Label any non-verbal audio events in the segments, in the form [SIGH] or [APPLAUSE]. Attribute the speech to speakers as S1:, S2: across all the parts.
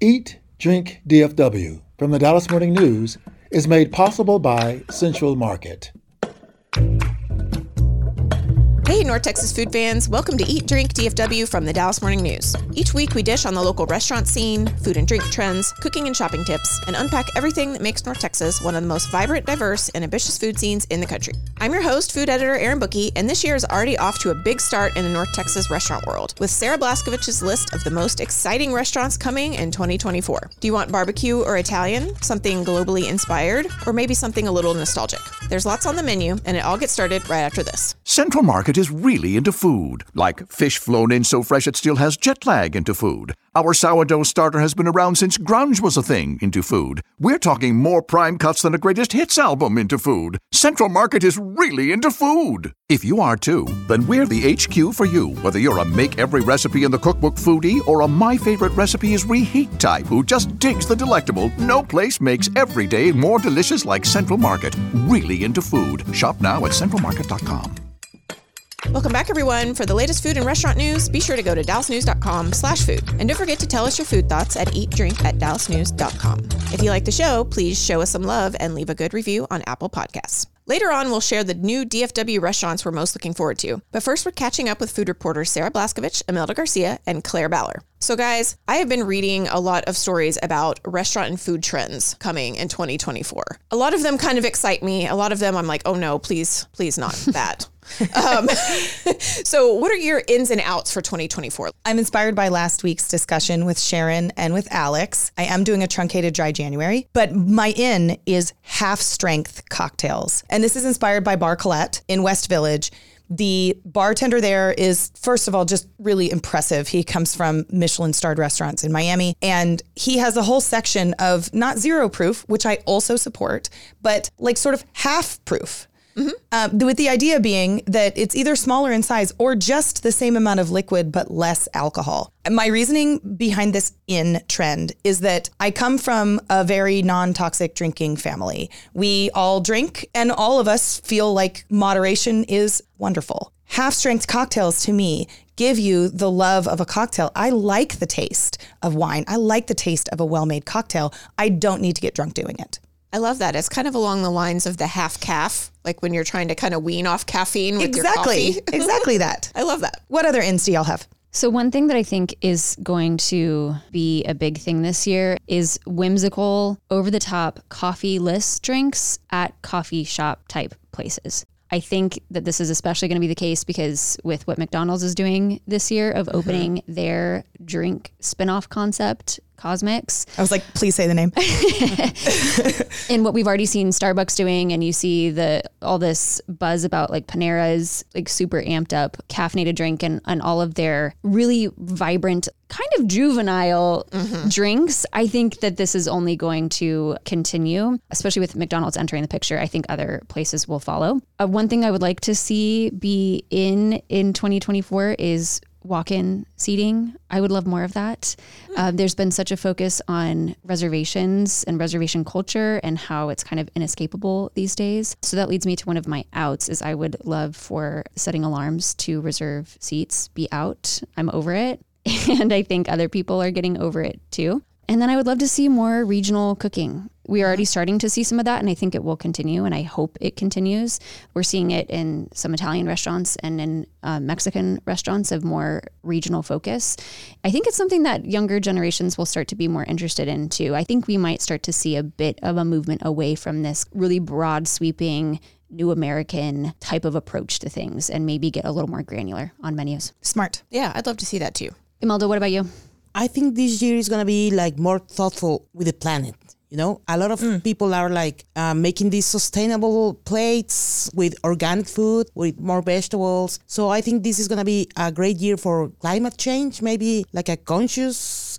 S1: Eat, Drink DFW from the Dallas Morning News is made possible by Central Market.
S2: North Texas food fans. Welcome to Eat Drink DFW from the Dallas Morning News. Each week, we dish on the local restaurant scene, food and drink trends, cooking and shopping tips, and unpack everything that makes North Texas one of the most vibrant, diverse, and ambitious food scenes in the country. I'm your host, food editor Erin Booke, and this year is already off to a big start in the North Texas restaurant world with Sarah Blaskovich's list of the most exciting restaurants coming in 2024. Do you want barbecue or Italian, something globally inspired, or maybe something a little nostalgic? There's lots on the menu, and it all gets started right after this.
S3: Central Market is really into food, like fish flown in so fresh it still has jet lag into food. Our sourdough starter has been around since grunge was a thing into food. We're talking more prime cuts than a greatest hits album into food. Central Market is really into food. If you are too, then we're the HQ for you, whether you're a make every recipe in the cookbook foodie or a my favorite recipe is reheat type who just digs the delectable. No place makes every day more delicious like Central Market. Really into food. Shop now at centralmarket.com.
S2: Welcome back, everyone. For the latest food and restaurant news, be sure to go to dallasnews.com slash food. And don't forget to tell us your food thoughts at eatdrink at dallasnews.com. If you like the show, please show us some love and leave a good review on Apple Podcasts. Later on, we'll share the new DFW restaurants we're most looking forward to. But first, we're catching up with food reporters Sarah Blaskovich, Imelda Garcia, and Claire Ballor. So, guys, I have been reading a lot of stories about restaurant and food trends coming in 2024. A lot of them kind of excite me. A lot of them I'm like, oh no, please, please not that. [LAUGHS] [LAUGHS] um, [LAUGHS] so, what are your ins and outs for 2024?
S4: I'm inspired by last week's discussion with Sharon and with Alex. I am doing a truncated dry January, but my in is half strength cocktails. And this is inspired by Bar Colette in West Village. The bartender there is, first of all, just really impressive. He comes from Michelin starred restaurants in Miami, and he has a whole section of not zero proof, which I also support, but like sort of half proof. Mm-hmm. Um, with the idea being that it's either smaller in size or just the same amount of liquid but less alcohol. My reasoning behind this in trend is that I come from a very non toxic drinking family. We all drink, and all of us feel like moderation is wonderful. Half strength cocktails to me give you the love of a cocktail. I like the taste of wine, I like the taste of a well made cocktail. I don't need to get drunk doing it.
S2: I love that. It's kind of along the lines of the half calf, like when you're trying to kind of wean off caffeine with
S4: exactly,
S2: your coffee. [LAUGHS]
S4: exactly that.
S2: I love that.
S4: What other ins do y'all have?
S5: So, one thing that I think is going to be a big thing this year is whimsical, over the top coffee list drinks at coffee shop type places. I think that this is especially going to be the case because with what McDonald's is doing this year of opening mm-hmm. their drink spinoff concept CosMc's.
S4: I was like, please say the name. [LAUGHS]
S5: and what we've already seen Starbucks doing, and you see the all this buzz about like Panera's like super amped up caffeinated drink and, and all of their really vibrant, kind of juvenile mm-hmm. drinks. I think that this is only going to continue, especially with McDonald's entering the picture. I think other places will follow. Uh, one thing I would like to see be in in 2024 is walk-in seating. I would love more of that. Uh, there's been such a focus on reservations and reservation culture and how it's kind of inescapable these days. So that leads me to one of my outs is I would love for setting alarms to reserve seats be out. I'm over it. [LAUGHS] And I think other people are getting over it too. And then I would love to see more regional cooking. We're already starting to see some of that, and I think it will continue, and I hope it continues. We're seeing it in some Italian restaurants and in uh, Mexican restaurants of more regional focus. I think it's something that younger generations will start to be more interested in too. I think we might start to see a bit of a movement away from this really broad sweeping new American type of approach to things and maybe get a little more granular on menus.
S4: Smart.
S2: Yeah, I'd love to see that too.
S5: Imelda, what about you?
S6: I think this year is gonna be like more thoughtful with the planet. You know, a lot of mm. people are like uh, making these sustainable plates with organic food, with more vegetables. So I think this is gonna be a great year for climate change. Maybe like a conscious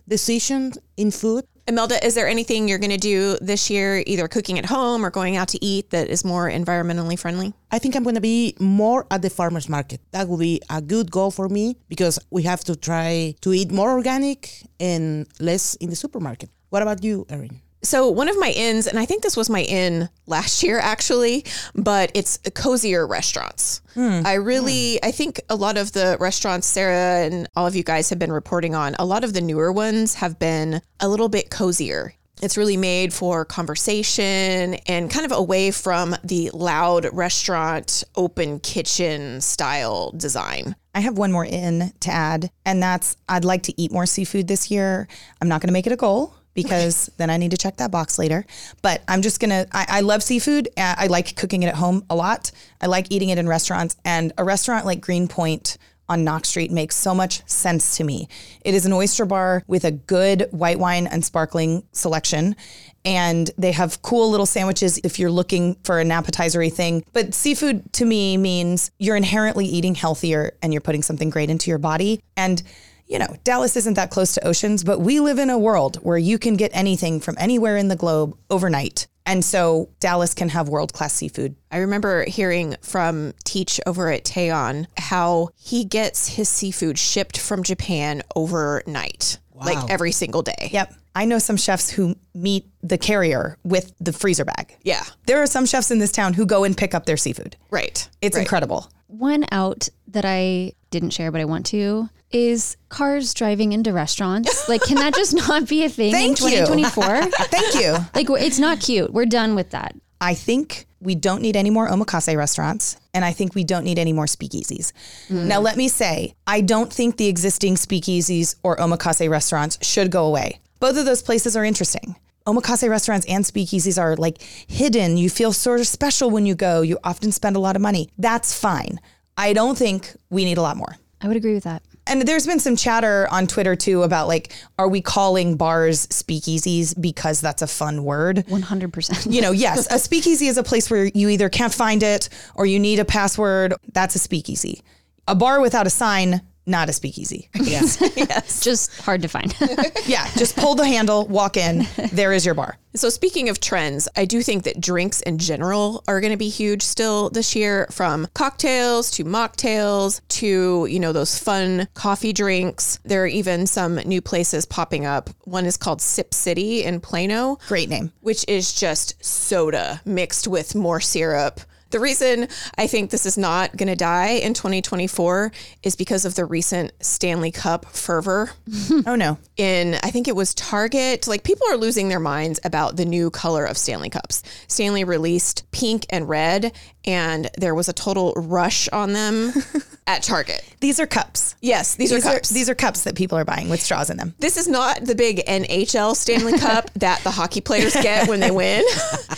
S6: decision in food.
S2: Imelda, is there anything you're going to do this year, either cooking at home or going out to eat, that is more environmentally friendly?
S6: I think I'm going to be more at the farmers market. That would be a good goal for me because we have to try to eat more organic and less in the supermarket. What about you, Erin?
S2: So one of my ins, and I think this was my in last year actually, but it's cozier restaurants. Hmm. I really, I think a lot of the restaurants Sarah and all of you guys have been reporting on, a lot of the newer ones have been a little bit cozier. It's really made for conversation and kind of away from the loud restaurant, open kitchen style design.
S4: I have one more in to add, and that's I'd like to eat more seafood this year. I'm not going to make it a goal because then I need to check that box later. But I'm just gonna. I, I love seafood. Uh, I like cooking it at home a lot. I like eating it in restaurants, and a restaurant like Greenpoint on Knox Street makes so much sense to me. It is an oyster bar with a good white wine and sparkling selection. And they have cool little sandwiches if you're looking for an appetizery thing. But seafood to me means you're inherently eating healthier and you're putting something great into your body. And you know, Dallas isn't that close to oceans, but we live in a world where you can get anything from anywhere in the globe overnight. And so Dallas can have world class seafood.
S2: I remember hearing from Teach over at Tei-An how he gets his seafood shipped from Japan overnight, like every single day.
S4: Yep. I know some chefs who meet the carrier with the freezer bag.
S2: Yeah.
S4: There are some chefs in this town who go and pick up their seafood.
S2: Right.
S4: It's
S2: Right.
S4: incredible.
S5: One out that I didn't share, but I want to is cars driving into restaurants. Like, can that just not be a thing
S4: Thank
S5: in
S4: you.
S5: 2024? [LAUGHS]
S4: Thank you.
S5: like, it's not cute. We're done with that.
S4: I think we don't need any more omakase restaurants, and I think we don't need any more speakeasies. Mm. Now, let me say, I don't think the existing speakeasies or omakase restaurants should go away. Both of those places are interesting. Omakase restaurants and speakeasies are like hidden. You feel sort of special when you go. You often spend a lot of money. That's fine. I don't think we need a lot more.
S5: I would agree with that.
S4: And there's been some chatter on Twitter too about like, are we calling bars speakeasies because that's a fun word?
S5: 100%.
S4: you know, [LAUGHS] yes, a speakeasy is a place where you either can't find it or you need a password. That's a speakeasy. A bar without a sign, not a speakeasy. [LAUGHS] [LAUGHS] Yes.
S5: It's just hard to find. [LAUGHS]
S4: yeah, just pull the handle, walk in, there is your bar.
S2: So speaking of trends, I do think that drinks in general are going to be huge still this year from cocktails to mocktails to, you know, those fun coffee drinks. There are even some new places popping up. One is called Sip City in Plano,
S4: Great name.
S2: which is just soda mixed with more syrup. The reason I think this is not going to die in 2024 is because of the recent Stanley Cup fervor [LAUGHS]
S4: Oh no.
S2: in I think it was Target. Like people are losing their minds about the new color of Stanley Cups. Stanley released pink and red and there was a total rush on them [LAUGHS] at Target.
S4: These are cups.
S2: Yes, these,
S4: These
S2: are
S4: are
S2: cups.
S4: these are cups that people are buying with straws in them.
S2: this is not the big NHL Stanley [LAUGHS] Cup that the hockey players get when they win.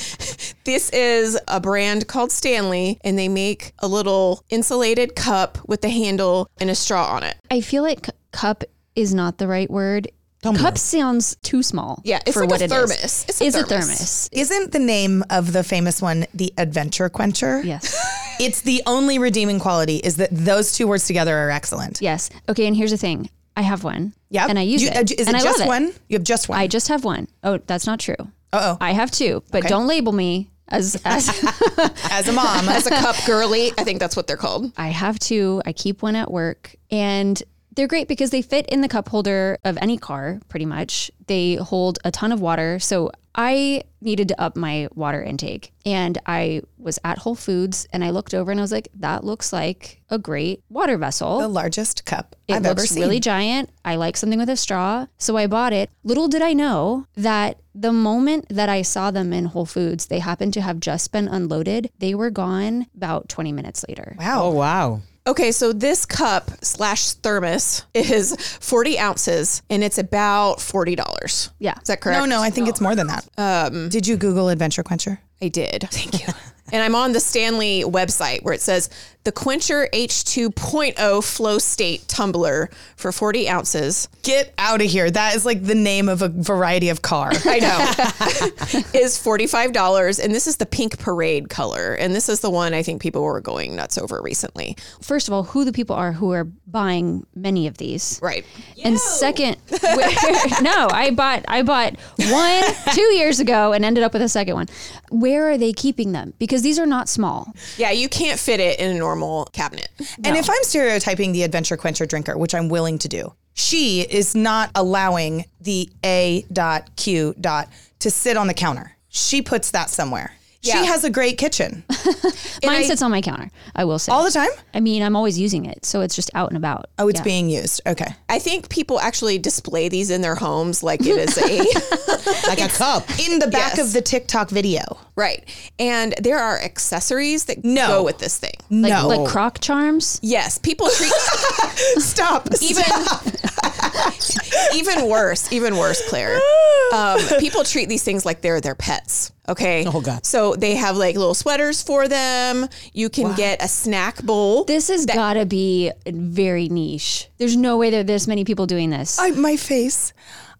S2: [LAUGHS] this is a brand called Stanley and they make a little insulated cup with the handle and a straw on it.
S5: I feel like cup is not the right word. Cup sounds too small.
S2: Yeah, it's
S5: for
S2: like
S5: what
S2: a thermos. It's a
S5: Is a
S2: thermos.
S5: thermos.
S4: Isn't the name of the famous one the Adventure Quencher?
S5: Yes. [LAUGHS]
S4: It's the only redeeming quality is that those two words together are excellent.
S5: yes. Okay. And here's the thing. I have one.
S4: Yeah.
S5: And I use
S4: You-
S5: it.
S4: uh, Is
S5: and
S4: it
S5: I
S4: just
S5: love
S4: one? You have just one.
S5: I just have one. Oh, that's not true.
S4: Uh-oh.
S5: I have two, but
S4: Okay.
S5: don't label me as [LAUGHS] as [LAUGHS]
S4: As a mom.
S2: As a cup girly, I think that's what they're called.
S5: I have two. I keep one at work and they're great because they fit in the cup holder of any car pretty much. They hold a ton of water. So I needed to up my water intake and I was at Whole Foods and I looked over and I was like, that looks like a great water vessel.
S4: the largest cup
S5: It
S4: I've
S5: looks
S4: ever seen.
S5: really giant. I like something with a straw. So I bought it. Little did I know that the moment that I saw them in Whole Foods, they happened to have just been unloaded. They were gone about 20 minutes later.
S4: wow.
S6: Oh wow.
S2: Okay, so this cup slash thermos is 40 ounces and it's about $40.
S5: Yeah.
S2: Is that correct?
S4: No, no, I think it's more than that. Um, Did you Google Adventure Quencher?
S2: I did. [LAUGHS] Thank you. [LAUGHS] and I'm on the Stanley website where it says the Quencher H2.0 flow state tumbler for 40 ounces
S4: Get out of here. That is like the name of a variety of car. [LAUGHS]
S2: I know is $45 and this is the pink parade color and this is the one I think people were going nuts over recently.
S5: First of all, who the people are who are buying many of these.
S2: Right.
S5: And second, where, no, I bought I bought one two years ago and ended up with a second one. Where are they keeping them? Because these are not small.
S2: Yeah, you can't fit it in a normal cabinet.
S4: And if I'm stereotyping the Adventure Quencher drinker, which I'm willing to do, she is not allowing the A dot Q dot to sit on the counter. She puts that somewhere.
S2: Yeah.
S4: She has a great kitchen [LAUGHS]
S5: Mine sits on my counter. I will say
S4: all the time.
S5: I mean, I'm always using it, so it's just out and about.
S4: Oh, it's
S5: Yeah.
S4: being used. Okay.
S2: I think people actually display these in their homes like it is a [LAUGHS]
S6: like a cup.
S4: In the back
S2: Yes.
S4: of the TikTok video.
S2: right. And there are accessories that
S4: No.
S2: go with this thing.
S5: like,
S4: no.
S5: like croc charms.
S2: Yes, people treat [LAUGHS]
S4: Stop.
S2: even even worse, even worse, Claire. Um, people treat these things like they're their pets. Okay.
S6: Oh, God.
S2: So they have like little sweaters for them. You can get a snack bowl.
S5: This has got to be very niche. There's no way there are this many people doing this.
S4: I, my face,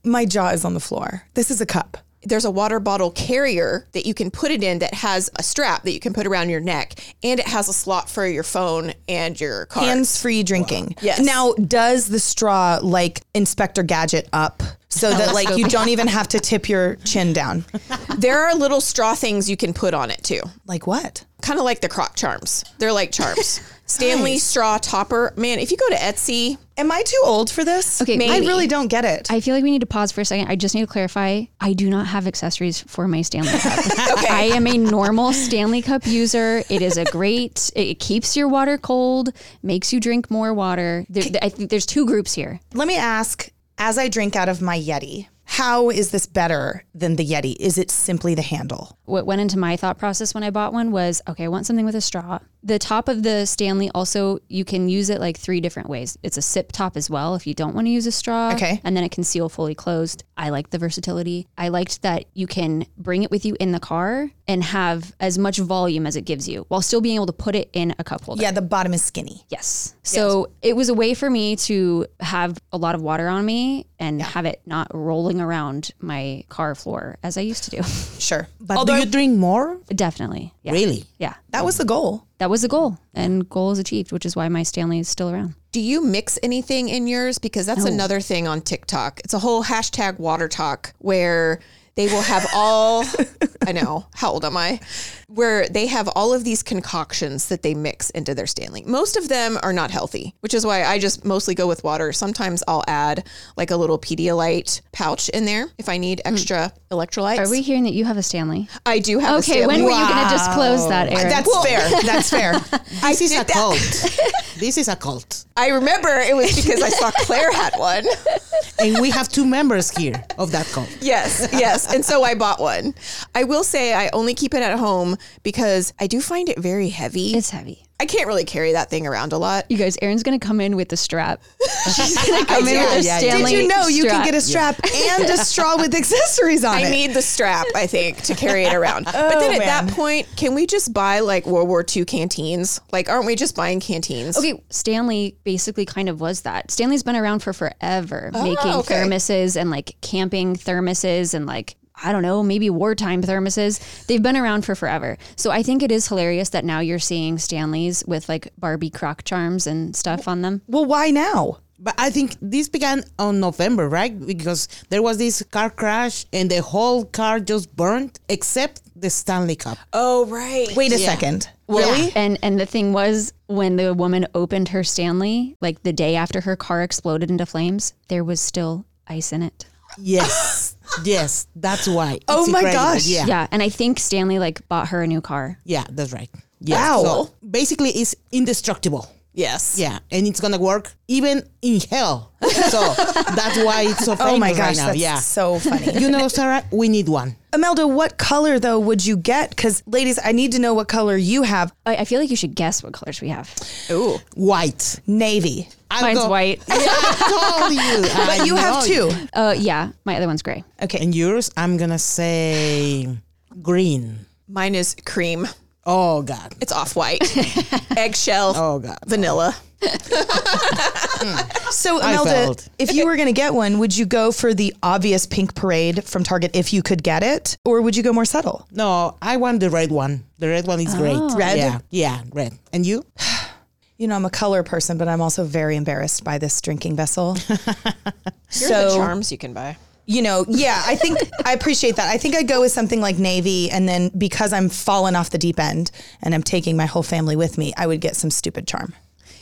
S4: my jaw is on the floor. This is a cup.
S2: There's a water bottle carrier that you can put it in that has a strap that you can put around your neck, and it has a slot for your phone and your card.
S4: Hands free drinking.
S2: Yes.
S4: Now, does the straw like Inspector Gadget up so that like you don't even have to tip your chin down? [LAUGHS]
S2: there are little straw things you can put on it too.
S4: Like what?
S2: kind of like the croc charms. They're like charms. [LAUGHS] Stanley straw topper. Man, if you go to Etsy,
S4: Am I too old for this?
S5: Okay,
S4: I really don't get it.
S5: I feel like we need to pause for a second. I just need to clarify. I do not have accessories for my Stanley Cup. [LAUGHS]
S2: Okay.
S5: I am a normal Stanley Cup user. It is a [LAUGHS] great. It keeps your water cold, makes you drink more water. There, I think there's two groups here.
S4: Let me ask as I drink out of my Yeti, how is this better than the Yeti? Is it simply the handle?
S5: What went into my thought process when I bought one was, okay, I want something with a straw. The top of the Stanley also you can use it like three different ways. It's a sip top as well if you don't want to use a straw.
S4: Okay.
S5: And then it can seal fully closed. I like the versatility. I liked that you can bring it with you in the car and have as much volume as it gives you while still being able to put it in a cup holder.
S4: Yeah, the bottom is skinny.
S5: Yes. So it was a way for me to have a lot of water on me and have it not rolling around my car floor as I used to do.
S4: Sure. [LAUGHS]
S6: But do you drink more?
S5: Definitely. Yeah.
S6: Really?
S5: Yeah.
S4: That was the goal.
S5: That was the goal, and goal is achieved, which is why my Stanley is still around.
S2: do you mix anything in yours? Because that's another thing on TikTok. It's a whole hashtag water talk where they will have all, I know, how old am I? Where they have all of these concoctions that they mix into their Stanley. Most of them are not healthy, which is why I just mostly go with water. Sometimes I'll add like a little Pedialyte pouch in there if I need hmm. extra electrolytes.
S5: Are we hearing that you have a Stanley?
S2: I do have a Stanley.
S5: Okay,
S2: Stanley.
S5: when were you going to disclose that, Erin?
S4: That's fair. That's fair. [LAUGHS]
S6: This is a cult. [LAUGHS] this is a cult.
S2: I remember it was because I saw Claire had one.
S6: And we have two members here of that cult.
S2: Yes, yes. And so I bought one. I will say I only keep it at home because I do find it very heavy.
S5: it's heavy.
S2: I can't really carry that thing around a lot.
S5: You guys, Erin's to come in with the strap. [LAUGHS] She's to come in with a
S6: Yeah, yeah.
S5: Stanley.
S4: Did you know you can get a strap and a straw with [LAUGHS] accessories on
S2: I
S4: it?
S2: need the strap, I think, to carry it around. [LAUGHS] but then oh, at
S4: man.
S2: that point, can we just buy like World War II canteens? Like, aren't we just buying canteens?
S5: Okay, Stanley basically kind of was that. Stanley's been around for forever, ah, making
S2: Oh, okay.
S5: thermoses and like camping thermoses and like I don't know, maybe wartime thermoses. They've been around for forever. So I think it is hilarious that now you're seeing Stanleys with like Barbie croc charms and stuff on them.
S4: well, why now?
S6: But I think this began on November, right? Because there was this car crash and the whole car just burned except the Stanley Cup.
S2: Oh, right.
S4: Wait a
S6: Yeah.
S4: second. Really?
S5: And and the thing was when the woman opened her Stanley, like the day after her car exploded into flames, there was still ice in it.
S6: Yes. yes. That's why.
S4: Oh
S6: It's
S4: my
S6: incredible.
S4: gosh.
S6: Yeah.
S5: Yeah, and I think Stanley like bought her a new car.
S6: Yeah, that's right. Yeah.
S4: Wow.
S6: So basically, it's indestructible.
S2: Yes.
S6: Yeah, and it's gonna work even in hell. So that's why it's so famous [LAUGHS]
S4: Oh my gosh,
S6: right now.
S4: that's
S6: Yeah.
S4: so funny.
S6: You know, Sarah, we need one.
S4: Imelda, what color though would you get? Because ladies, I need to know what color you have.
S5: I, I feel like you should guess what colors we have.
S2: Ooh.
S6: White.
S4: Navy.
S6: I'll
S5: Mine's
S6: go-
S5: white. [LAUGHS]
S6: I told you. [LAUGHS]
S4: But
S6: I
S4: you have
S6: know.
S4: two.
S5: Uh, yeah, my other one's gray.
S4: Okay.
S6: And yours, I'm gonna say green.
S2: Mine is cream.
S6: Oh God.
S2: It's off white, [LAUGHS] eggshell,
S6: Oh God.
S2: vanilla.
S4: So
S6: I
S4: Imelda,
S6: felt.
S4: if you were going to get one, would you go for the obvious pink parade from Target if you could get it, or would you go more subtle?
S6: No, I want the red one. The red one is great.
S4: Red?
S6: Yeah. Yeah. Red. And you?
S4: You know, I'm a color person, but I'm also very embarrassed by this drinking vessel. [LAUGHS]
S2: Here are the
S4: so,
S2: charms you can buy.
S4: you know, yeah, I think I appreciate that. I think I'd go with something like navy, and then because I'm fallen off the deep end and I'm taking my whole family with me, I would get some stupid charm.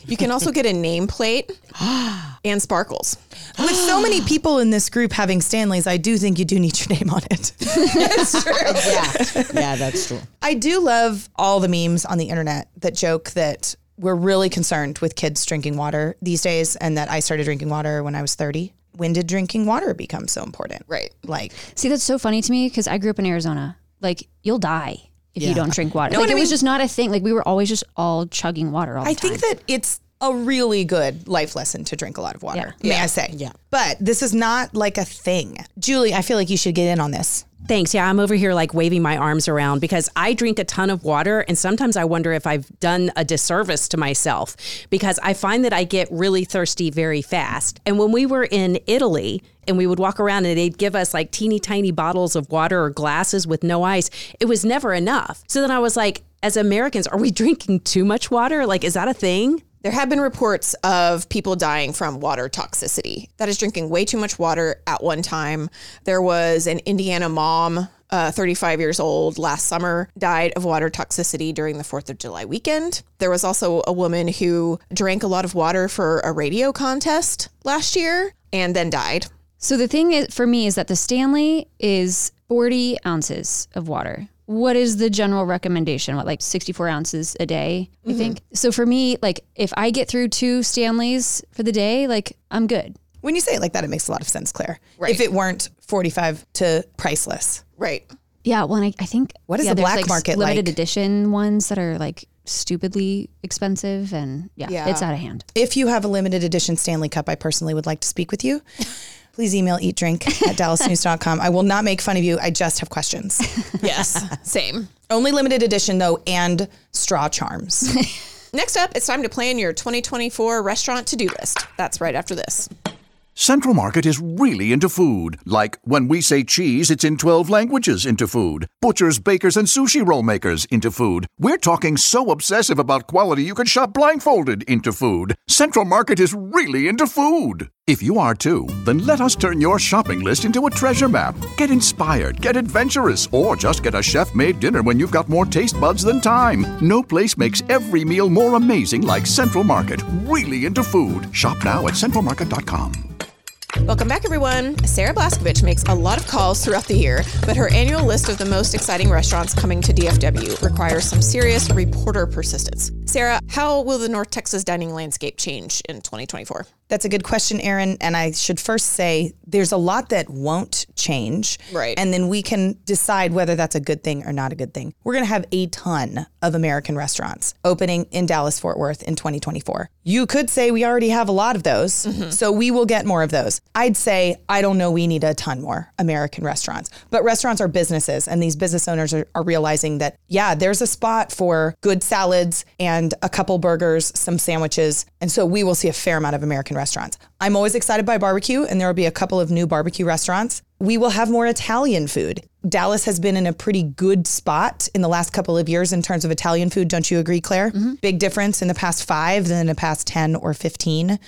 S2: You can also get a nameplate [GASPS] and sparkles.
S4: With so many people in this group having Stanleys, I do think you do need your name on it. [LAUGHS]
S6: yeah, yeah, that's true.
S4: I do love all the memes on the internet that joke that we're really concerned with kids drinking water these days and that I started drinking water when I was 30. When did drinking water become so important?
S2: Right.
S4: Like,
S5: See, that's so funny to me because I grew up in Arizona. Like, you'll die if you don't drink water.
S4: No,
S5: like,
S4: and
S5: it
S4: I
S5: was just not a thing. Like, we were always just all chugging water all the time.
S4: I think that it's a really good life lesson to drink a lot of water, may I say.
S6: Yeah.
S4: But this is not like a thing. Julie, I feel like you should get in on this.
S7: Thanks. Yeah, I'm over here like waving my arms around because I drink a ton of water and sometimes I wonder if I've done a disservice to myself because I find that I get really thirsty very fast. And when we were in Italy and we would walk around and they'd give us like teeny tiny bottles of water or glasses with no ice, it was never enough. So then I was like, as Americans, are we [LAUGHS] drinking too much water? Like, is that a thing?
S2: There have been reports of people dying from water toxicity. That is drinking way too much water at one time. There was an Indiana mom, uh, 35 years old, last summer, died of water toxicity during the 4th of July weekend. There was also a woman who drank a lot of water for a radio contest last year and then died.
S5: So the thing is, for me is that the Stanley is 40 ounces of water. What is the general recommendation? What, like 64 ounces a day, I mm-hmm. think? So for me, like if I get through two Stanleys for the day, like I'm good.
S4: When you say it like that, it makes a lot of sense, Claire.
S2: Right.
S4: If it weren't 45 to priceless.
S2: Right.
S5: Yeah, well, I, I think
S4: What is
S5: yeah,
S4: the black
S5: like,
S4: market
S5: limited
S4: like?
S5: edition ones that are like stupidly expensive, and yeah,
S2: Yeah.
S5: it's out of hand.
S4: If you have a limited edition Stanley Cup, I personally would like to speak with you. [LAUGHS] Please email eatdrink at [LAUGHS] dallasnews.com. I will not make fun of you. I just have questions. [LAUGHS]
S2: Yes. Same.
S4: Only limited edition, though, and straw charms. [LAUGHS]
S2: Next up, it's time to plan your 2024 restaurant to do list. That's right after this.
S3: Central Market is really into food. Like when we say cheese, it's in 12 languages into food. Butchers, bakers, and sushi roll makers into food. We're talking so obsessive about quality you can shop blindfolded into food. Central Market is really into food. If you are too, then let us turn your shopping list into a treasure map. Get inspired, get adventurous, or just get a chef made dinner when you've got more taste buds than time. No place makes every meal more amazing like Central Market. Really into food. Shop now at centralmarket.com.
S2: Welcome back, everyone. Sarah Blaskovich makes a lot of calls throughout the year, but her annual list of the most exciting restaurants coming to DFW requires some serious reporter persistence. Sarah, how will the North Texas dining landscape change in 2024?
S4: That's a good question, Erin. And I should first say there's a lot that won't change.
S2: Right.
S4: And then we can decide whether that's a good thing or not a good thing. We're going to have a ton of American restaurants opening in Dallas, Fort Worth in 2024. You could say we already have a lot of those. Mm-hmm. So we will get more of those. I'd say, I don't know, we need a ton more American restaurants. But restaurants are businesses, and these business owners are, are realizing that, yeah, there's a spot for good salads and a couple burgers, some sandwiches. And so we will see a fair amount of American restaurants. I'm always excited by barbecue, and there will be a couple of new barbecue restaurants. We will have more Italian food. Dallas has been in a pretty good spot in the last couple of years in terms of Italian food. Don't you agree, Claire? Mm-hmm. Big difference in the past five than in the past 10 or 15.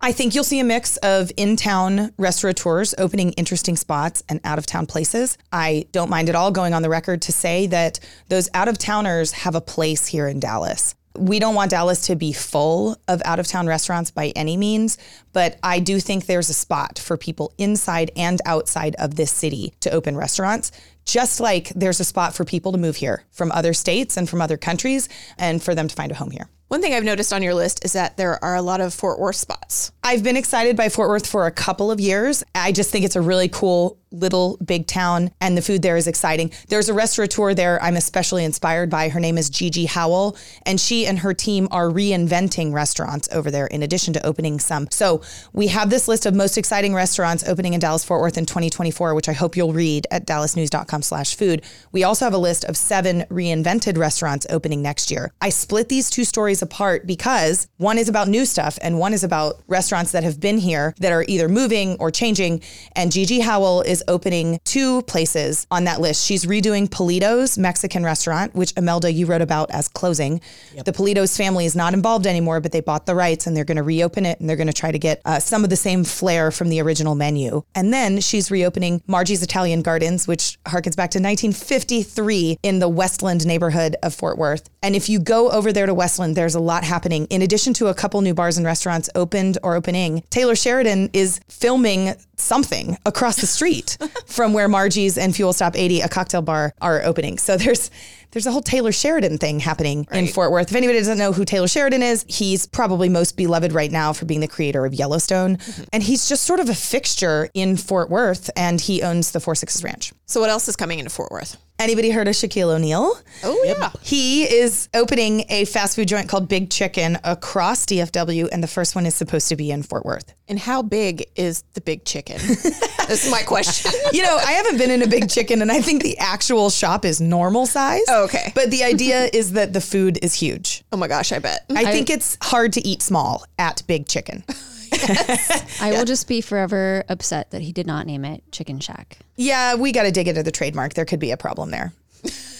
S4: I think you'll see a mix of in town restaurateurs opening interesting spots and out of town places. I don't mind at all going on the record to say that those out of towners have a place here in Dallas. We don't want Dallas to be full of out of town restaurants by any means, but I do think there's a spot for people inside and outside of this city to open restaurants. Just like there's a spot for people to move here from other states and from other countries and for them to find a home here.
S2: One thing I've noticed on your list is that there are a lot of Fort Worth spots.
S4: I've been excited by Fort Worth for a couple of years. I just think it's a really cool little big town and the food there is exciting. There's a restaurateur there I'm especially inspired by. Her name is Gigi Howell and she and her team are reinventing restaurants over there in addition to opening some. So we have this list of most exciting restaurants opening in Dallas Fort Worth in 2024, which I hope you'll read at dallasnews.com slash food. We also have a list of seven reinvented restaurants opening next year. I split these two stories apart because one is about new stuff and one is about restaurants that have been here that are either moving or changing. And Gigi Howell is opening two places on that list. She's redoing Polito's Mexican restaurant, which Imelda, you wrote about as closing. The Polito's family is not involved anymore, but they bought the rights and they're going to reopen it and they're going to try to get uh, some of the same flair from the original menu. And then she's reopening Margie's Italian Gardens, which harkens harkens back to 1953 in the Westland neighborhood of Fort Worth. And if you go over there to Westland, there's a lot happening. In addition to a couple new bars and restaurants opened or opening, Taylor Sheridan is filming something across the street [LAUGHS] from where Margie's and Fuel Stop 80, a cocktail bar, are opening. So there's there's a whole Taylor Sheridan thing happening in Fort Worth. If anybody doesn't know who Taylor Sheridan is, he's probably most beloved right now for being the creator of Yellowstone. Mm-hmm. And he's just sort of a fixture in Fort Worth and he owns the Four Sixes Ranch.
S2: So what else is coming into Fort Worth?
S4: Anybody heard of Shaquille O'Neal?
S2: Oh yeah.
S4: He is opening a fast food joint called Big Chicken across DFW, and the first one is supposed to be in Fort Worth.
S2: And how big is the big chicken? [LAUGHS] this is my question.
S4: You know, I haven't been in a Big Chicken, and I think the actual shop is normal size.
S2: Oh, Oh, okay.
S4: But the idea [LAUGHS] is that the food is huge.
S2: oh my gosh, I bet.
S4: I think it's hard to eat small at Big Chicken. [LAUGHS]
S5: I will just be forever upset that he did not name it Chicken Shack.
S4: Yeah, we got to dig into the trademark. There could be a problem there.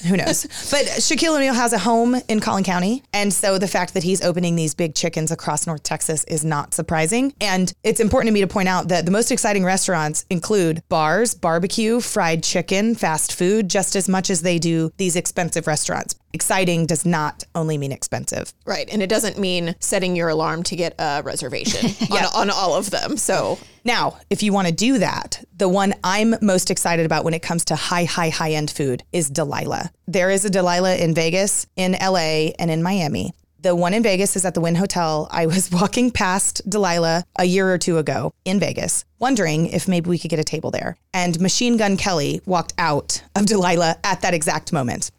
S4: Who knows? [LAUGHS] But Shaquille O'Neal has a home in Collin County. And so the fact that he's opening these big chickens across North Texas is not surprising. And it's important to me to point out that the most exciting restaurants include bars, barbecue, fried chicken, fast food, just as much as they do these expensive restaurants. Exciting does not only mean expensive.
S2: Right. And it doesn't mean setting your alarm to get a reservation [LAUGHS] on, on all of them. So
S4: Now, if you want to do that, the one I'm most excited about when it comes to high, high, high end food is Delilah. There is a Delilah in Vegas, in LA, and in Miami. The one in Vegas is at the Wynn Hotel. I was [LAUGHS] walking past Delilah a year or two ago in Vegas, wondering if maybe we could get a table there. And Machine Gun Kelly walked out of Delilah at that exact moment.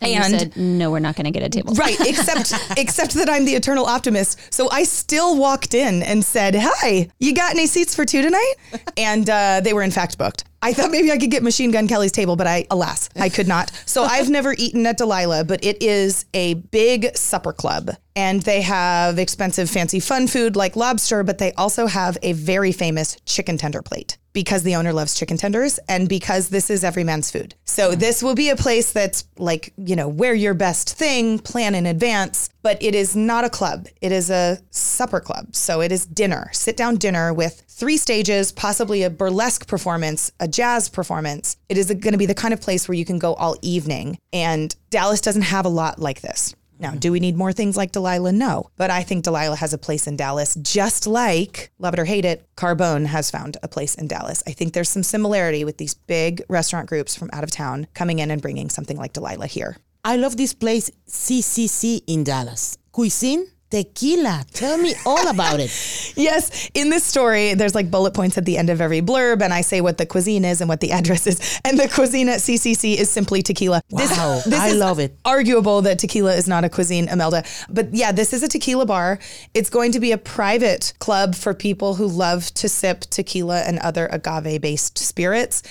S5: And, you said, no, we're not going to get a table.
S4: Right, except [LAUGHS] except that I'm the eternal optimist. So I still walked in and said, "Hi, you got any seats for two tonight?" And uh, they were in fact booked. I thought maybe I could get Machine Gun Kelly's table, but I, alas, I could not. So [LAUGHS] I've never eaten at Delilah, but it is a big supper club. And they have expensive, fancy fun food like lobster, but they also have a very famous chicken tender plate because the owner loves chicken tenders and because this is every man's food. So mm-hmm. this will be a place that's like, you know, wear your best thing, plan in advance, but it is not a club. It is a supper club. So it is dinner, sit down dinner with three stages, possibly a burlesque performance, a jazz performance. It is going to be the kind of place where you can go all evening. And Dallas doesn't have a lot like this. Now, do we need more things like Delilah? No. But I think Delilah has a place in Dallas, just like, love it or hate it, Carbone has found a place in Dallas. I think there's some similarity with these big restaurant groups from out of town coming in and bringing something like Delilah here.
S6: I love this place, CCC in Dallas. Cuisine, tequila. Tell me all about it. [LAUGHS]
S4: Yes, in this story, there's like bullet points at the end of every blurb, and I say what the cuisine is and what the [LAUGHS] address is. And the cuisine at CCC is simply tequila.
S6: Wow, [LAUGHS] I
S4: is
S6: love it.
S4: Arguable that tequila is not a cuisine, Imelda. But yeah, this is a tequila bar. It's going to be a private club for people who love to sip tequila and other agave based spirits.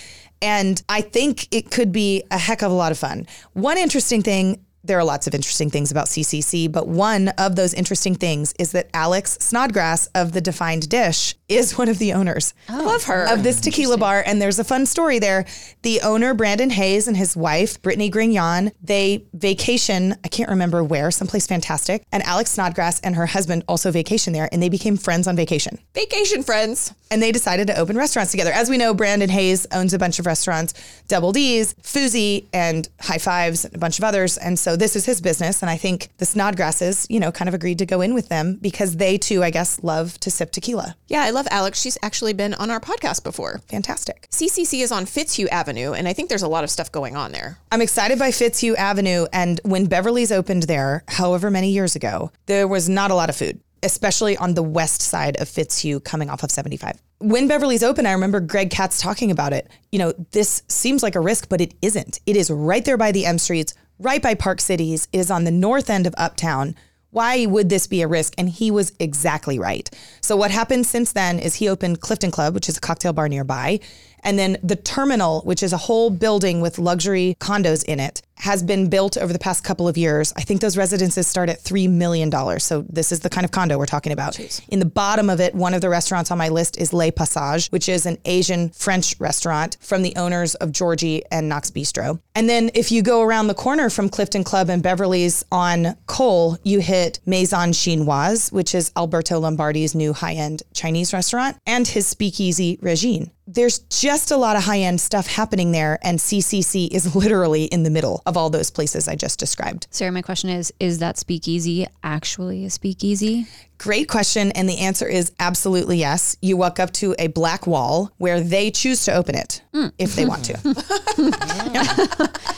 S4: And I think it could be a heck of a lot of fun. One interesting thing there are lots of interesting things about CCC, but one of those interesting things is that Alex Snodgrass of the Defined Dish is one of the owners.
S2: Oh, love her.
S4: Of this tequila bar. And there's a fun story there. The owner, Brandon Hayes, and his wife, Brittany Grignon, they vacation, I can't remember where, someplace fantastic. And Alex Snodgrass and her husband also vacation there, and they became friends on vacation.
S2: Vacation friends.
S4: And they decided to open restaurants together. As we know, Brandon Hayes owns a bunch of restaurants, Double D's, Fuzi, and High Fives, and a bunch of others. And so this is his business. And I think the Snodgrasses, you know, kind of agreed to go in with them because they too, I guess, love to sip tequila.
S2: Yeah, I love Alex. She's actually been on our podcast before.
S4: Fantastic.
S2: CCC is on Fitzhugh Avenue, and I think there's a lot of stuff going on there.
S4: I'm excited by Fitzhugh Avenue. And when Beverly's opened there, however many years ago, there was not a lot of food, especially on the west side of Fitzhugh coming off of 75. When Beverly's open, I remember Greg Katz talking about it. You know, this seems like a risk, but it isn't. It is right there by the M Streets, right by Park Cities. It is on the north end of Uptown. Why would this be a risk? And he was exactly right. So what happened since then is he opened Clifton Club, which is a cocktail bar nearby. And then the terminal, which is a whole building with luxury condos in it, has been built over the past couple of years. I think those residences start at $3 million. So this is the kind of condo we're talking about. In the bottom of it, one of the restaurants on my list is Le Passage, which is an Asian French restaurant from the owners of Georgie and Knox Bistro. And then if you go around the corner from Clifton Club and Beverly's on Cole, you hit Maison Chinoise, which is Alberto Lombardi's new high-end Chinese restaurant, and his speakeasy Regine. There's just a lot of high end stuff happening there. And CCC is literally in the middle of all those places I just described.
S5: Sarah, my question is Is that speakeasy actually a speakeasy?
S4: Great question. And the answer is absolutely yes. You walk up to a black wall where they choose to open it mm. if they want to.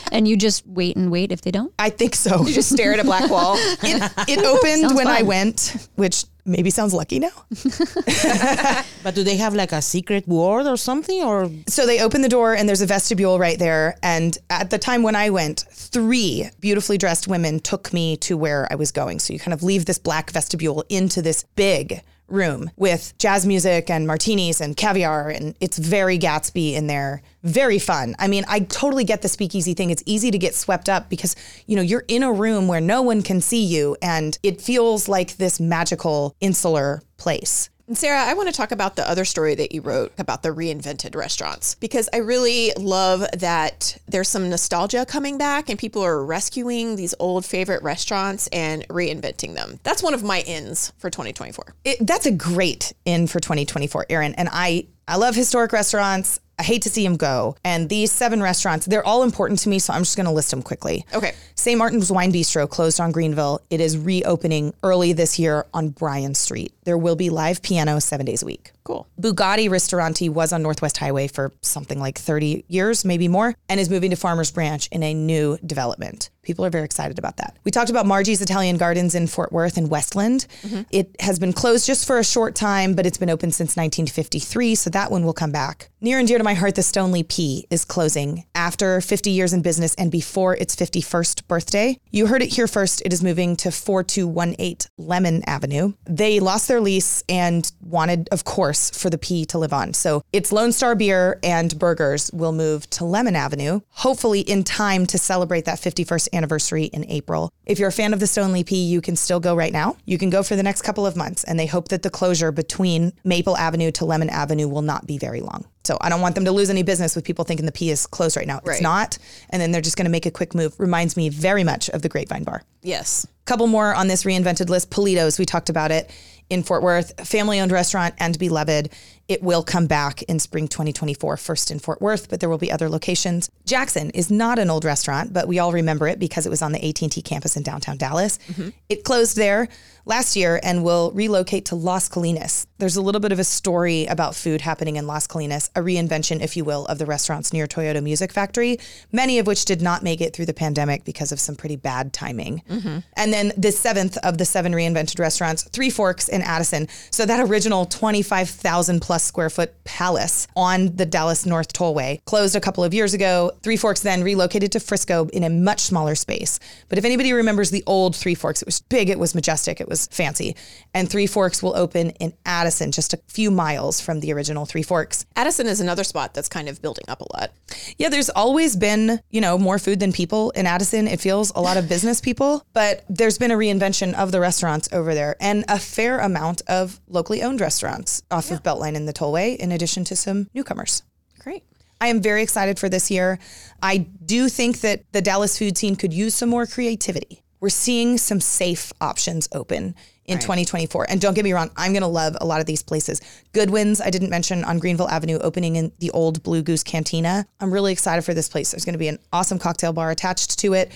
S4: [LAUGHS]
S5: And you just wait and wait if they don't?
S4: I think so.
S2: You just stare at a black wall. [LAUGHS]
S4: It, it opened
S5: Sounds
S4: when I went, which maybe sounds lucky now. [LAUGHS]
S6: But do they have like a secret ward or something? Or
S4: So they open the door and there's a vestibule right there. And at the time when I went, three beautifully dressed women took me to where I was going. So you kind of leave this black vestibule into this big room with jazz music and martinis and caviar. And it's very Gatsby in there. Very fun. I mean, I totally get the speakeasy thing. It's easy to get swept up because, you know, you're in a room where no one can see you and it feels like this magical insular place.
S2: And Sarah, I want to talk about the other story that you wrote about the reinvented restaurants because I really love that there's some nostalgia coming back and people are rescuing these old favorite restaurants and reinventing them. That's one of my ins for 2024.
S4: it, that's a great in for 2024, Erin. And I, I love historic restaurants. I hate to see him go. And these seven restaurants, they're all important to me. So I'm just going to list them quickly.
S2: Okay.
S4: St. Martin's Wine Bistro closed on Greenville. It is reopening early this year on Bryan Street. There will be live piano seven days a week.
S2: Cool.
S4: Bugatti Ristorante was on Northwest Highway for something like 30 years, maybe more, and is moving to Farmers Branch in a new development. People are very excited about that. We talked about Margie's Italian Gardens in Fort Worth and Westland. Mm-hmm. It has been closed just for a short time, but it's been open since 1953, so that one will come back. Near and dear to my heart, the Stoneleigh P is closing after 50 years in business and before its 51st birthday. You heard it here first. It is moving to 4218 Lemon Avenue. They lost their lease and wanted, of course, for the P to live on. So it's Lone Star Beer and Burgers will move to Lemon Avenue, hopefully in time to celebrate that 51st anniversary in April. If you're a fan of the Stoneleigh P, you can still go right now. You can go for the next couple of months, and they hope that the closure between Maple Avenue to Lemon Avenue will not be very long. So I don't want them to lose any business with people thinking the P is closed right now. It's
S2: Right.
S4: not. And then they're just going to make a quick move. Reminds me very much of the Grapevine Bar.
S2: Yes.
S4: Couple more on this reinvented list. Politos, we talked about it in Fort Worth, family owned restaurant and beloved. It will come back in spring 2024, first in Fort Worth, but there will be other locations. Jaxon is not an old restaurant, but we all remember it because it was on the AT&T campus in downtown Dallas. Mm-hmm. It closed there last year and will relocate to Las Colinas. There's a little bit of a story about food happening in Las Colinas, a reinvention, if you will, of the restaurants near Toyota Music Factory, many of which did not make it through the pandemic because of some pretty bad timing. Mm-hmm. And then the seventh of the seven reinvented restaurants, Three Forks in Addison. So that original 25,000 plus square foot palace on the Dallas North Tollway closed a couple of years ago. Three Forks then relocated to Frisco in a much smaller space. But if anybody remembers the old Three Forks, it was big, it was majestic, it was fancy. And Three Forks will open in Addison, just a few miles from the original Three Forks.
S2: Addison is another spot that's kind of building up a lot.
S4: Yeah, there's always been, you know, more food than people in Addison. It feels a lot of business people, but there's been a reinvention of the restaurants over there and a fair amount of locally owned restaurants off of Beltline and the Tollway, in addition to some newcomers.
S2: Great.
S4: I am very excited for this year. I do think that the Dallas food scene could use some more creativity. We're seeing some safe options open in 2024. And don't get me wrong, I'm going to love a lot of these places. Goodwin's, I didn't mention on Greenville Avenue, opening in the old Blue Goose Cantina. I'm really excited for this place. There's going to be an awesome cocktail bar attached to it.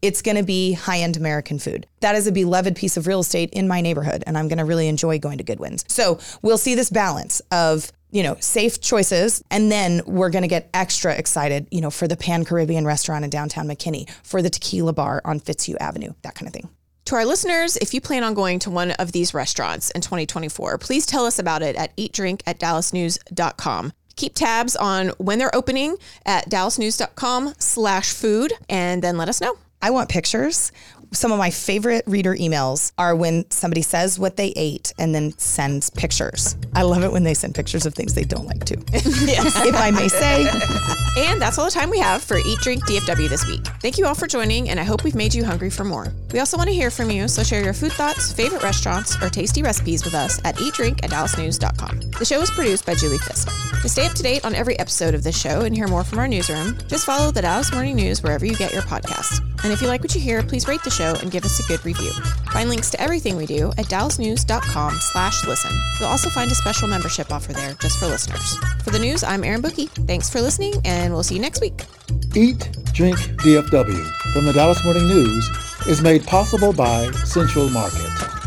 S4: It's going to be high end American food. That is a beloved piece of real estate in my neighborhood, and I'm going to really enjoy going to Goodwin's. So we'll see this balance of you know, safe choices. And then we're going to get extra excited, you know, for the Pan Caribbean restaurant in downtown McKinney, for the tequila bar on Fitzhugh Avenue, that kind of thing.
S2: To our listeners, if you plan on going to one of these restaurants in 2024, please tell us about it at eatdrink at dallasnews.com. Keep tabs on when they're opening at dallasnews.com slash food and then let us know.
S4: I want pictures. Some of my favorite reader emails are when somebody says what they ate and then sends pictures. I love it when they send pictures of things they don't like to. [LAUGHS] yes. If I may say.
S2: And that's all the time we have for Eat Drink DFW this week. Thank you all for joining, and I hope we've made you hungry for more. We also want to hear from you, so share your food thoughts, favorite restaurants, or tasty recipes with us at eatdrink at dallasnews.com. The show is produced by Julie Fisk. To stay up to date on every episode of this show and hear more from our newsroom, just follow the Dallas Morning News wherever you get your podcasts. And if you like what you hear, please rate the show and give us a good review. Find links to everything we do at dallasnews.com slash listen. You'll also find a special membership offer there just for listeners. For the news, I'm Erin Booke. Thanks for listening, and we'll see you next week.
S1: Eat, Drink, DFW from the Dallas Morning News is made possible by Central Market.